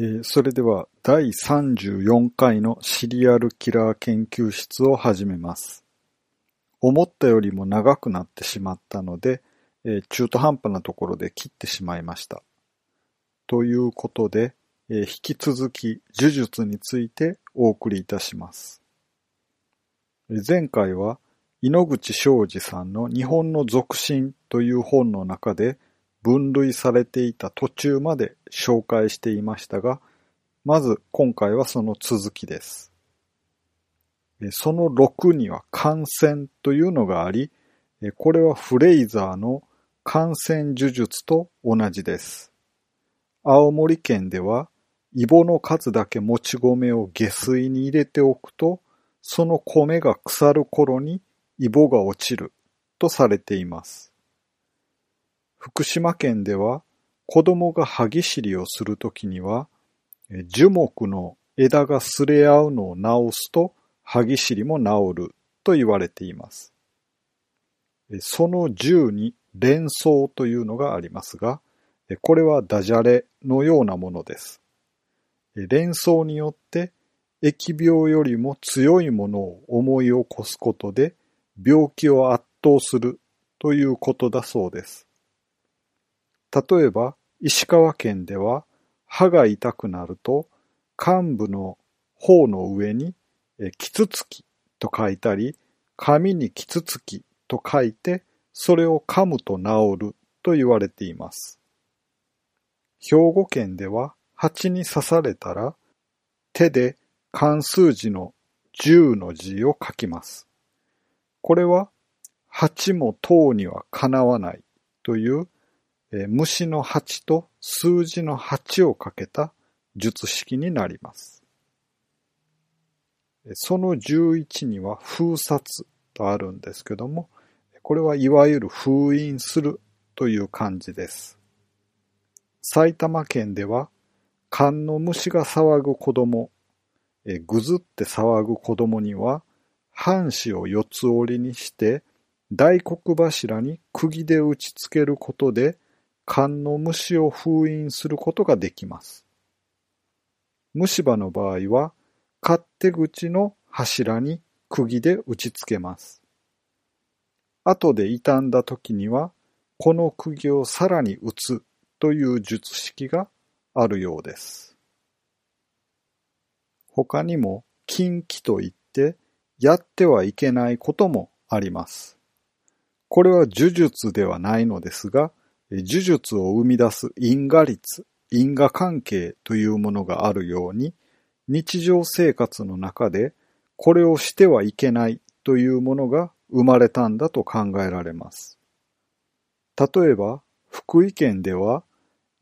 えーそれでは第34回のシリアルキラー研究室を始めます。思ったよりも長くなってしまったので、えー中途半端なところで切ってしまいました。ということで、えー引き続き呪術についてお送りいたします。前回は井ノ口昌司さんの日本の俗心という本の中で分類されていた途中まで紹介していましたが、まず今回はその続きです。その6には感染というのがあり、これはフレイザーの感染呪術と同じです。青森県では、イボの数だけもち米を下水に入れておくと、その米が腐る頃にイボが落ちるとされています。福島県では、子供が歯ぎしりをするときには、樹木の枝がすれ合うのを直すと歯ぎしりも治ると言われています。その銃に連想というのがありますが、これはダジャレのようなものです。連想によって疫病よりも強いものを思い起こすことで病気を圧倒するということだそうです。例えば、石川県では歯が痛くなると幹部の頬の上にキツツキと書いたり、紙にキツツキと書いて、それを噛むと治ると言われています。兵庫県では蜂に刺されたら手で漢数字の10の字を書きます。これは蜂も塔にはかなわないというえー虫の8と数字の8をかけた術式になります。その11には封殺とあるんですけども、これはいわゆる封印するという漢字です。埼玉県では、勘の虫が騒ぐ子供、えぐずって騒ぐ子供には、半紙を四つ折りにして、大黒柱に釘で打ち付けることで、勘の虫を封印することができます。虫歯の場合は、勝手口の柱に釘で打ち付けます。後で傷んだ時には、この釘をさらに打つという術式があるようです。他にも、禁忌といって、やってはいけないこともあります。これは呪術ではないのですが、呪術を生み出す因果律、因果関係というものがあるように、日常生活の中でこれをしてはいけないというものが生まれたんだと考えられます。例えば、福井県では、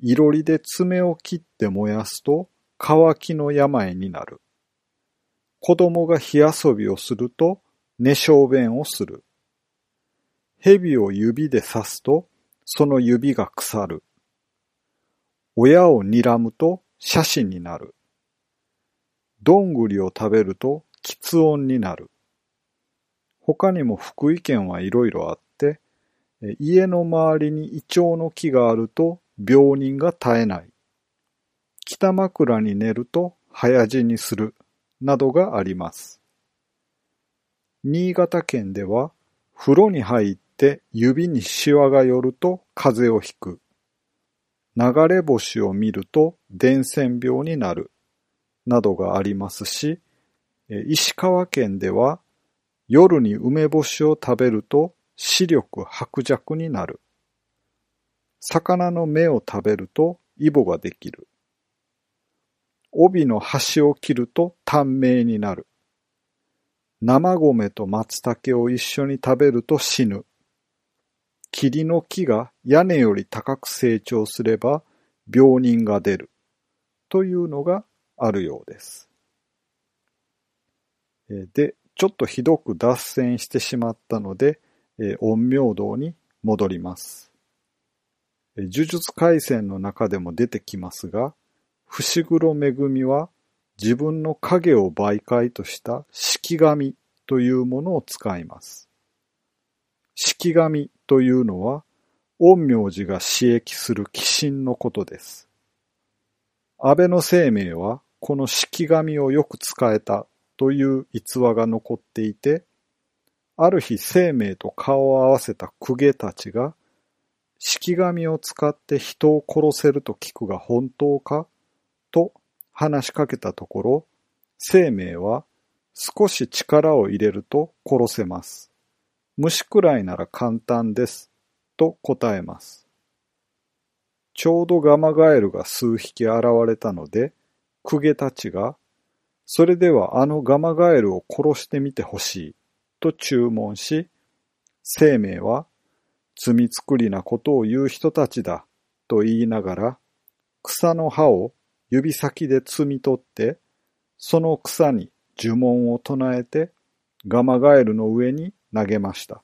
いろりで爪を切って燃やすと乾きの病になる。子供が火遊びをすると寝小便をする。蛇を指で刺すとその指が腐る。親を睨むと写真になる。どんぐりを食べると喫音になる。他にも福井県はいろいろあって、家の周りにイチョウの木があると病人が絶えない。北枕に寝ると早死にする。などがあります。新潟県では風呂に入ってて指にシワが寄ると風邪をひく。流れ星を見ると伝染病になる。などがありますし、石川県では夜に梅干しを食べると視力薄弱になる。魚の目を食べるとイボができる。帯の端を切ると短命になる。生米と松茸を一緒に食べると死ぬ。霧の木が屋根より高く成長すれば病人が出る。というのがあるようです。で、ちょっとひどく脱線してしまったので、え陰陽道に戻ります。呪術廻戦の中でも出てきますが、伏黒恵は自分の影を媒介とした式神というものを使います。式神というのは、陰陽師が刺激する鬼神のことです。安倍の生命はこの式紙をよく使えたという逸話が残っていて、ある日生命と顔を合わせた公家たちが、式紙を使って人を殺せると聞くが本当かと話しかけたところ、生命は少し力を入れると殺せます。虫くらいなら簡単です。と答えます。ちょうどガマガエルが数匹現れたので、公家たちが、それではあのガマガエルを殺してみてほしい、と注文し、生命は、罪作りなことを言う人たちだ、と言いながら、草の葉を指先で摘み取って、その草に呪文を唱えて、ガマガエルの上に投げました。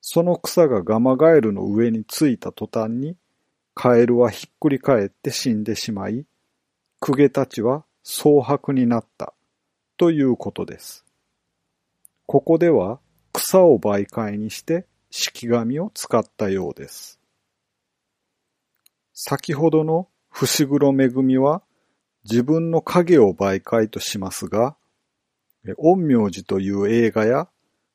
その草がガマガエルの上についた途端に、カエルはひっくり返って死んでしまい、公家たちは蒼白になったということです。ここでは草を媒介にして式紙を使ったようです。先ほどの伏黒恵は自分の影を媒介としますが、陰陽師という映画や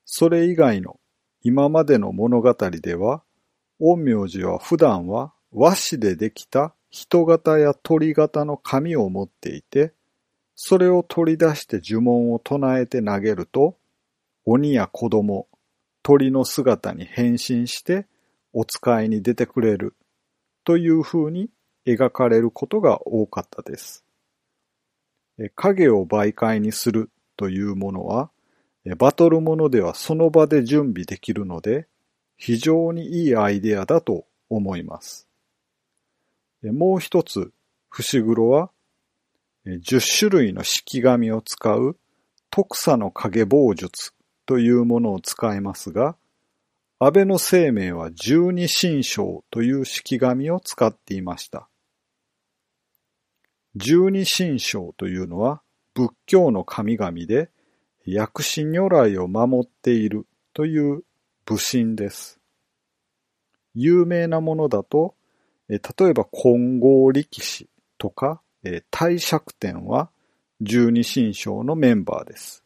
それ以外の今までの物語では、陰陽師は普段は和紙でできた人型や鳥型の紙を持っていて、それを取り出して呪文を唱えて投げると、鬼や子供、鳥の姿に変身してお使いに出てくれるという風に描かれることが多かったです。影を媒介にするというものは、バトルものではその場で準備できるので、非常にいいアイデアだと思います。もう一つ、伏黒は、10種類の式紙を使う特差の影棒術というものを使いますが、安倍の生命は十二神将という式紙を使っていました。十二神将というのは仏教の神々で薬師如来を守っているという武神です。有名なものだと例えば混合力士とか、え帝釈天は十二神将のメンバーです。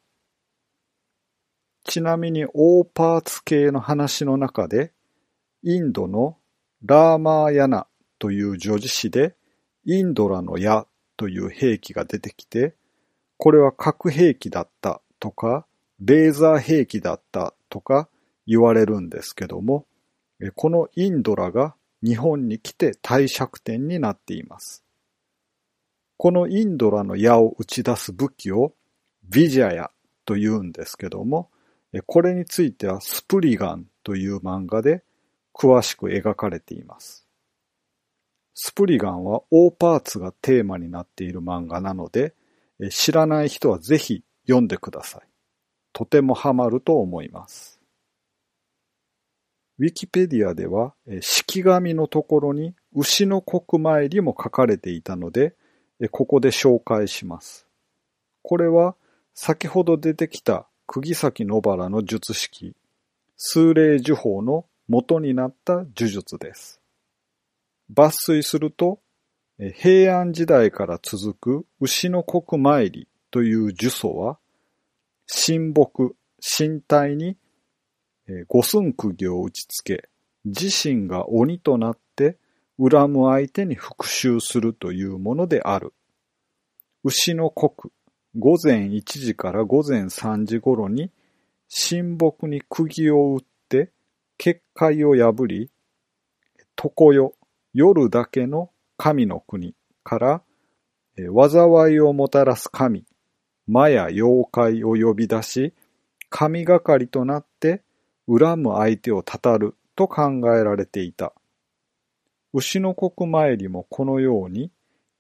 ちなみにオーパーツ系の話の中で、インドのラーマーヤナという女子誌で、インドラの矢という兵器が出てきて、これは核兵器だったとか、レーザー兵器だったとか言われるんですけども、このインドラが日本に来て帝釈天になっています。このインドラの矢を打ち出す武器をビジャヤと言うんですけども、これについてはスプリガンという漫画で詳しく描かれています。スプリガンは大パーツがテーマになっている漫画なので、知らない人はぜひ読んでください。とてもハマると思います。ウィキペディアでは、式紙のところに牛の国参りも書かれていたので、ここで紹介します。これは先ほど出てきた釘崎野原の術式、数霊呪法の元になった呪術です。抜粋すると、平安時代から続く牛の国参りという呪詛は、神木、身体に五寸釘を打ちつけ、自身が鬼となって恨む相手に復讐するというものである。牛の国、午前1時から午前3時頃に、神木に釘を打って、結界を破り、床よ、夜だけの神の国から、災いをもたらす神、魔や妖怪を呼び出し、神がかりとなって恨む相手をたたると考えられていた。牛の国参りもこのように、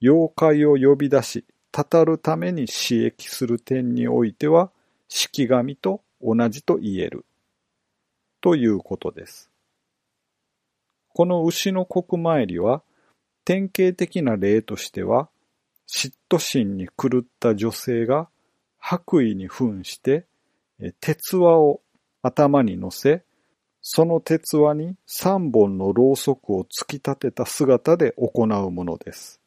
妖怪を呼び出し、たたるために刺激する点においては、式神と同じと言える。ということです。この牛の国参りは、典型的な例としては、嫉妬心に狂った女性が白衣に扮して、鉄輪を頭に乗せ、その鉄輪に三本のろうそくを突き立てた姿で行うものです。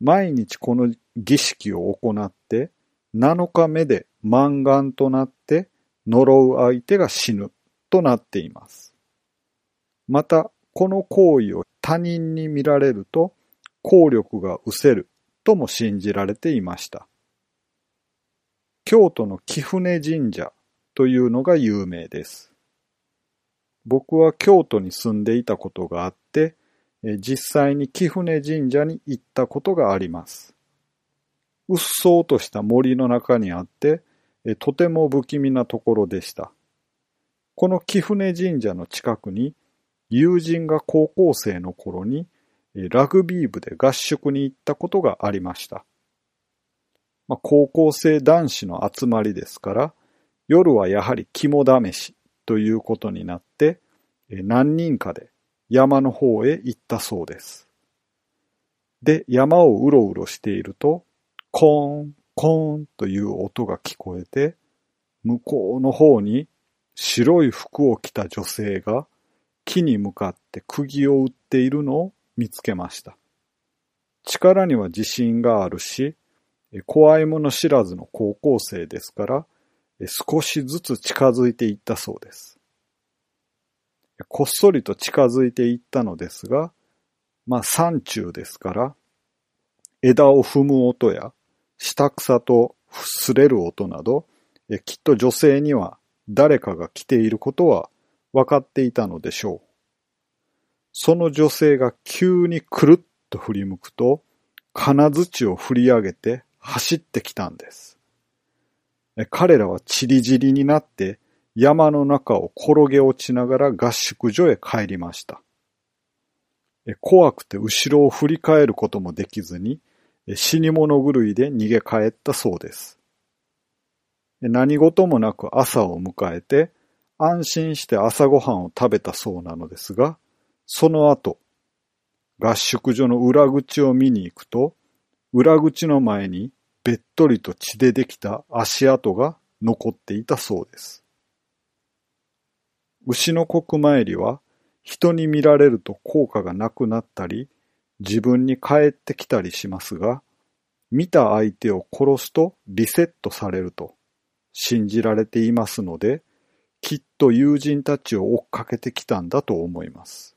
毎日この儀式を行って7日目で満願となって呪う相手が死ぬとなっています。また、この行為を他人に見られると効力が失せるとも信じられていました。京都の貴船神社というのが有名です。僕は京都に住んでいたことがあって、実際に貴船神社に行ったことがあります。うっそうとした森の中にあって、とても不気味なところでした。この貴船神社の近くに、友人が高校生の頃に、ラグビー部で合宿に行ったことがありました。まあ、高校生男子の集まりですから、夜はやはり肝試しということになって、何人かで山の方へ行ったそうです。で、山をうろうろしていると、コーン、コーンという音が聞こえて、向こうの方に白い服を着た女性が木に向かって釘を打っているのを見つけました。力には自信があるし、怖いもの知らずの高校生ですから、少しずつ近づいていったそうです。こっそりと近づいていったのですが、まあ山中ですから、枝を踏む音や下草と擦れる音など、きっと女性には誰かが来ていることは分かっていたのでしょう。その女性が急にくるっと振り向くと、金槌を振り上げて走ってきたんです。彼らはチリジリになって山の中を転げ落ちながら合宿所へ帰りました。怖くて後ろを振り返ることもできずに、死に物狂いで逃げ帰ったそうです。何事もなく朝を迎えて、安心して朝ごはんを食べたそうなのですが、その後、合宿所の裏口を見に行くと、裏口の前にべっとりと血でできた足跡が残っていたそうです。牛の国参りは人に見られると効果がなくなったり、自分に返ってきたりしますが、見た相手を殺すとリセットされると信じられていますので、きっと友人たちを追っかけてきたんだと思います。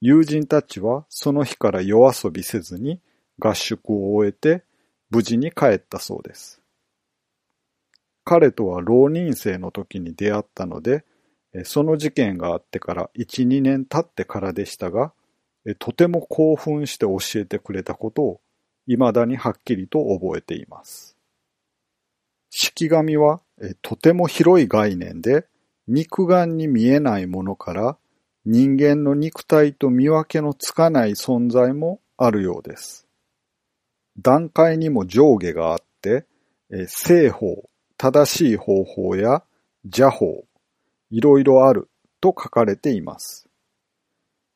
友人たちはその日から夜遊びせずに合宿を終えて無事に帰ったそうです。彼とは浪人生の時に出会ったので、その事件があってから1、2年経ってからでしたが、とても興奮して教えてくれたことを未だにはっきりと覚えています。式神はとても広い概念で肉眼に見えないものから人間の肉体と見分けのつかない存在もあるようです。段階にも上下があって、え正法、正しい方法や邪法、いろいろあると書かれています。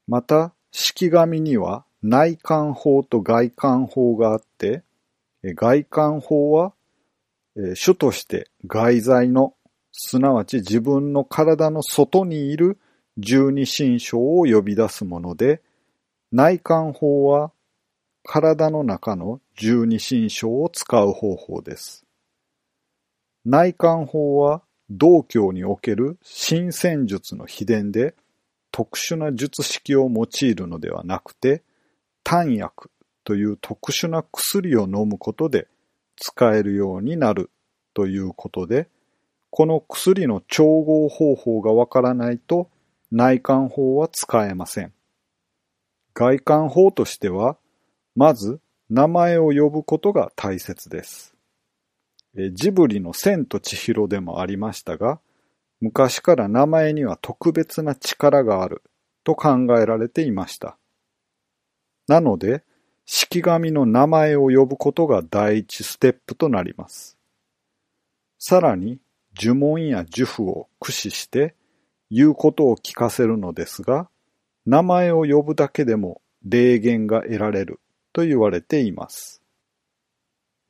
また、式紙には内観法と外観法があって、外観法は、主として外在の、すなわち自分の体の外にいる十二神将を呼び出すもので、内観法は体の中の十二神将を使う方法です。内観法は道教における新戦術の秘伝で特殊な術式を用いるのではなくて、丹薬という特殊な薬を飲むことで使えるようになるということで、この薬の調合方法がわからないと内観法は使えません。外観法としては、まず名前を呼ぶことが大切です。ジブリの千と千尋でもありましたが、昔から名前には特別な力があると考えられていました。なので、式神の名前を呼ぶことが第一ステップとなります。さらに、呪文や呪符を駆使して言うことを聞かせるのですが、名前を呼ぶだけでも霊言が得られると言われています。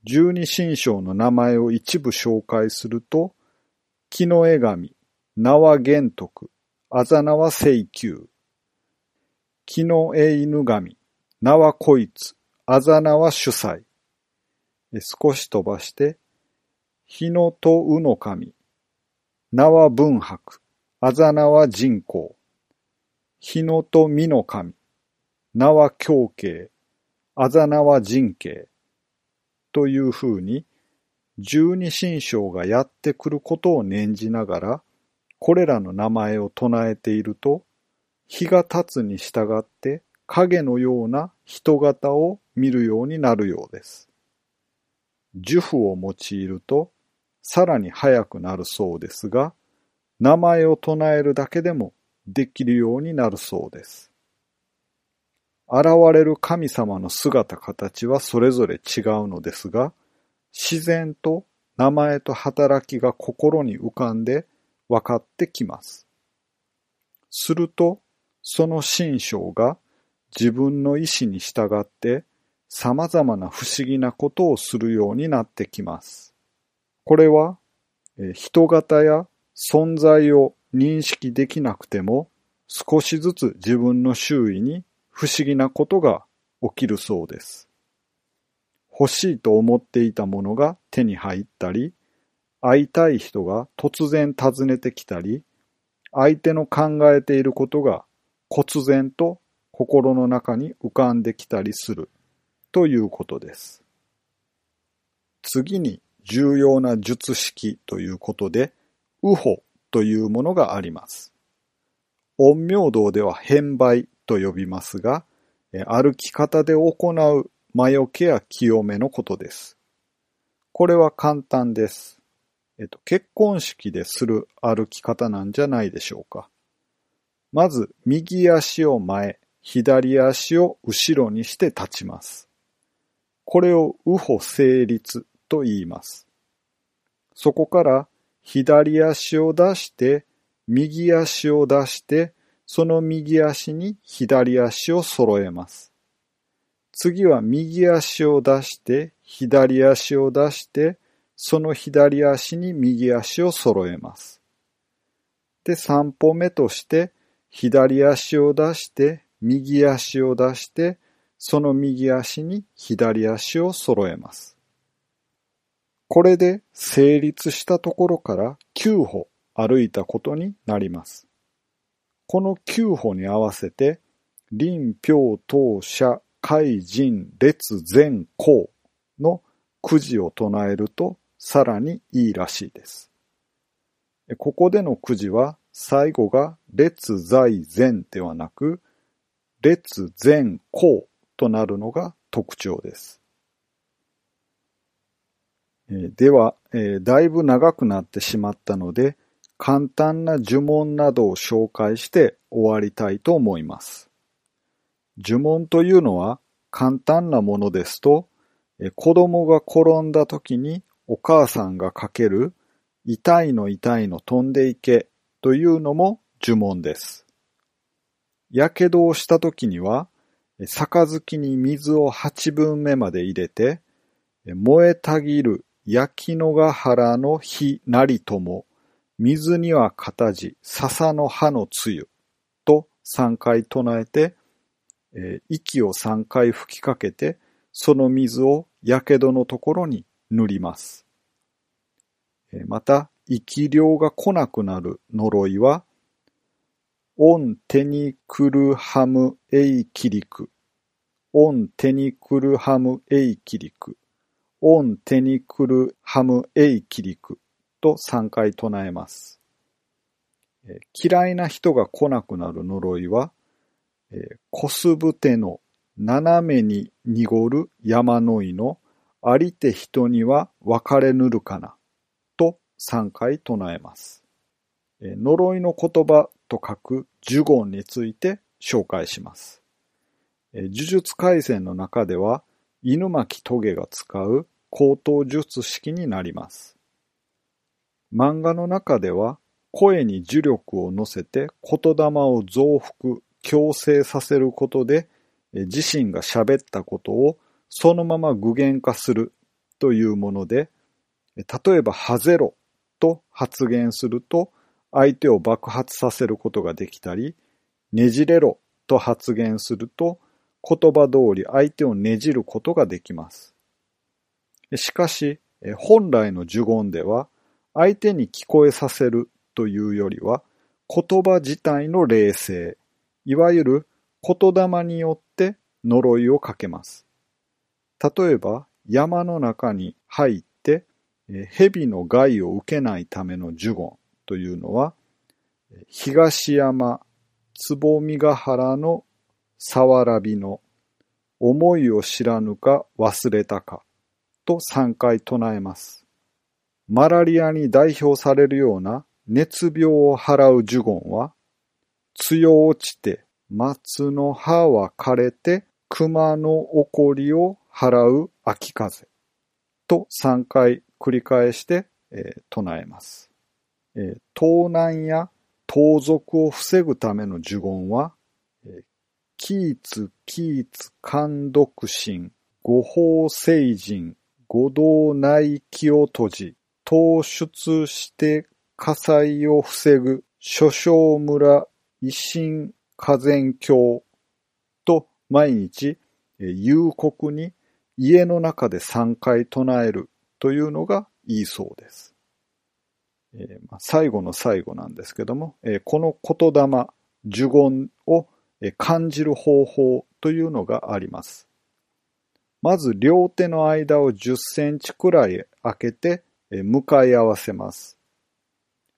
十二神将の名前を一部紹介すると、木の絵神、名は玄徳、あざ名は請求。木の絵犬神、名はこいつ、あざなは主催。少し飛ばして、日野とうの神。名は文博。あざなは人口。日野とみの神。名は狂慶。あざなは人形。というふうに、十二神将がやってくることを念じながら、これらの名前を唱えていると、日が経つに従って影のような人型を見るようになるようです。呪符を用いるとさらに早くなるそうですが、名前を唱えるだけでもできるようになるそうです。現れる神様の姿形はそれぞれ違うのですが、自然と名前と働きが心に浮かんで分かってきます。すると、その神将が自分の意志に従って様々な不思議なことをするようになってきます。これは、人型や存在を認識できなくても少しずつ自分の周囲に不思議なことが起きるそうです。欲しいと思っていたものが手に入ったり、会いたい人が突然訪ねてきたり、相手の考えていることが忽然と心の中に浮かんできたりするということです。次に重要な術式ということで、ウホというものがあります。陰陽道では変売と呼びますが、歩き方で行う魔除けや清めのことです。これは簡単です。えっと、結婚式でする歩き方なんじゃないでしょうか。まず、右足を前、左足を後ろにして立ちます。これを右歩成立と言います。そこから左足を出して、右足を出して、その右足に左足を揃えます。次は右足を出して、左足を出して、その左足に右足を揃えます。で、3歩目として、左足を出して、右足を出して、その右足に左足を揃えます。これで成立したところから9歩歩いたことになります。この9歩に合わせて、臨氷当社海人列前後のくじを唱えるとさらにいいらしいです。ここでのくじは最後が列在前ではなく列前後となるのが特徴です。では、だいぶ長くなってしまったので簡単な呪文などを紹介して終わりたいと思います。呪文というのは簡単なものですと子供が転んだ時にお母さんがかける痛いの痛いの飛んでいけというのも呪文です。やけどをした時には、杯に水を八分目まで入れて、燃えたぎる焼きのが原の火なりとも、水には形地、笹の葉のつゆと三回唱えて、息を三回吹きかけて、その水をやけどのところに塗ります。また、生き量が来なくなる呪いは、オンテニクルハムエイキリク、オンテニクルハムエイキリク、オンテニクルハムエイキリクと3回唱えます。嫌いな人が来なくなる呪いは、こすぶての斜めに濁る山の井のありて人には別れぬるかなと3回唱えます。呪いの言葉と書く呪言について紹介します。呪術廻戦の中では犬巻棘が使う高等術式になります。漫画の中では声に呪力を乗せて言霊を増幅、強制させることで自身が喋ったことをそのまま具現化するというもので、例えば、ハゼロと発言すると、相手を爆発させることができたり、ねじれろと発言すると、言葉通り相手をねじることができます。しかし、本来の呪言では、相手に聞こえさせるというよりは、言葉自体の霊性、いわゆる言霊によって呪いをかけます。例えば、山の中に入って、蛇の害を受けないための呪言というのは、東山、つぼみが原のさわらびの、思いを知らぬか忘れたか、と3回唱えます。マラリアに代表されるような熱病を払う呪言は、強落ちて松の葉は枯れて熊の怒りを払う秋風と3回繰り返して、えー、唱えます。えー、盗難や盗賊を防ぐための呪言は、えー、キーツ、キーツ、監督心、五法聖人、五道内気を閉じ、突出して火災を防ぐ、諸将村、維新、火前教と毎日、夕刻に家の中で3回唱えるというのがいいそうです。えー、最後の最後なんですけども、えー、この言霊、呪言を感じる方法というのがあります。まず両手の間を10センチくらい開けて向かい合わせます。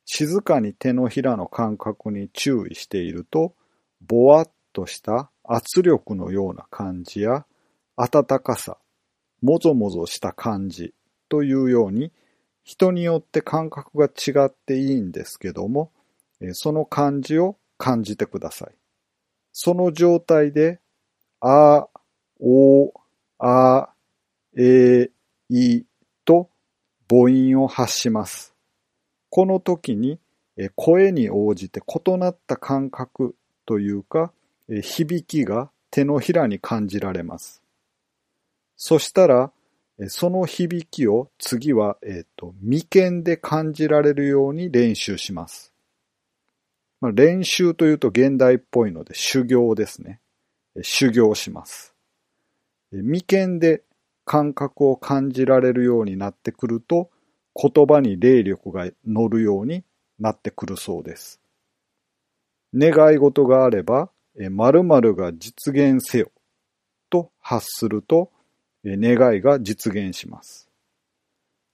静かに手のひらの感覚に注意していると、ぼわっとした圧力のような感じや温かさ、もぞもぞした感じというように人によって感覚が違っていいんですけども、その感じを感じてください。その状態で、あ、お、あ、え、いと母音を発します。この時に声に応じて異なった感覚というか響きが手のひらに感じられます。そしたらその響きを次は、えっ、ー、と、眉間で感じられるように練習します。まあ、練習というと現代っぽいので修行ですね。修行します。眉間で感覚を感じられるようになってくると、言葉に霊力が乗るようになってくるそうです。願い事があれば、〇〇が実現せよと発すると、願いが実現します。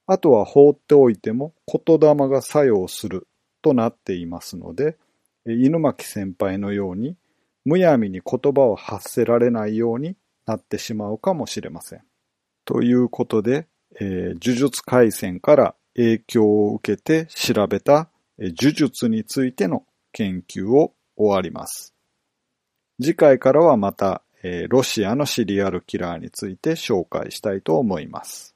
あとは放っておいても言霊が作用するとなっていますので、犬巻先輩のようにむやみに言葉を発せられないようになってしまうかもしれません。ということで、えー、呪術回戦から影響を受けて調べた呪術についての研究を終わります。次回からはまたえロシアのシリアルキラーについて紹介したいと思います。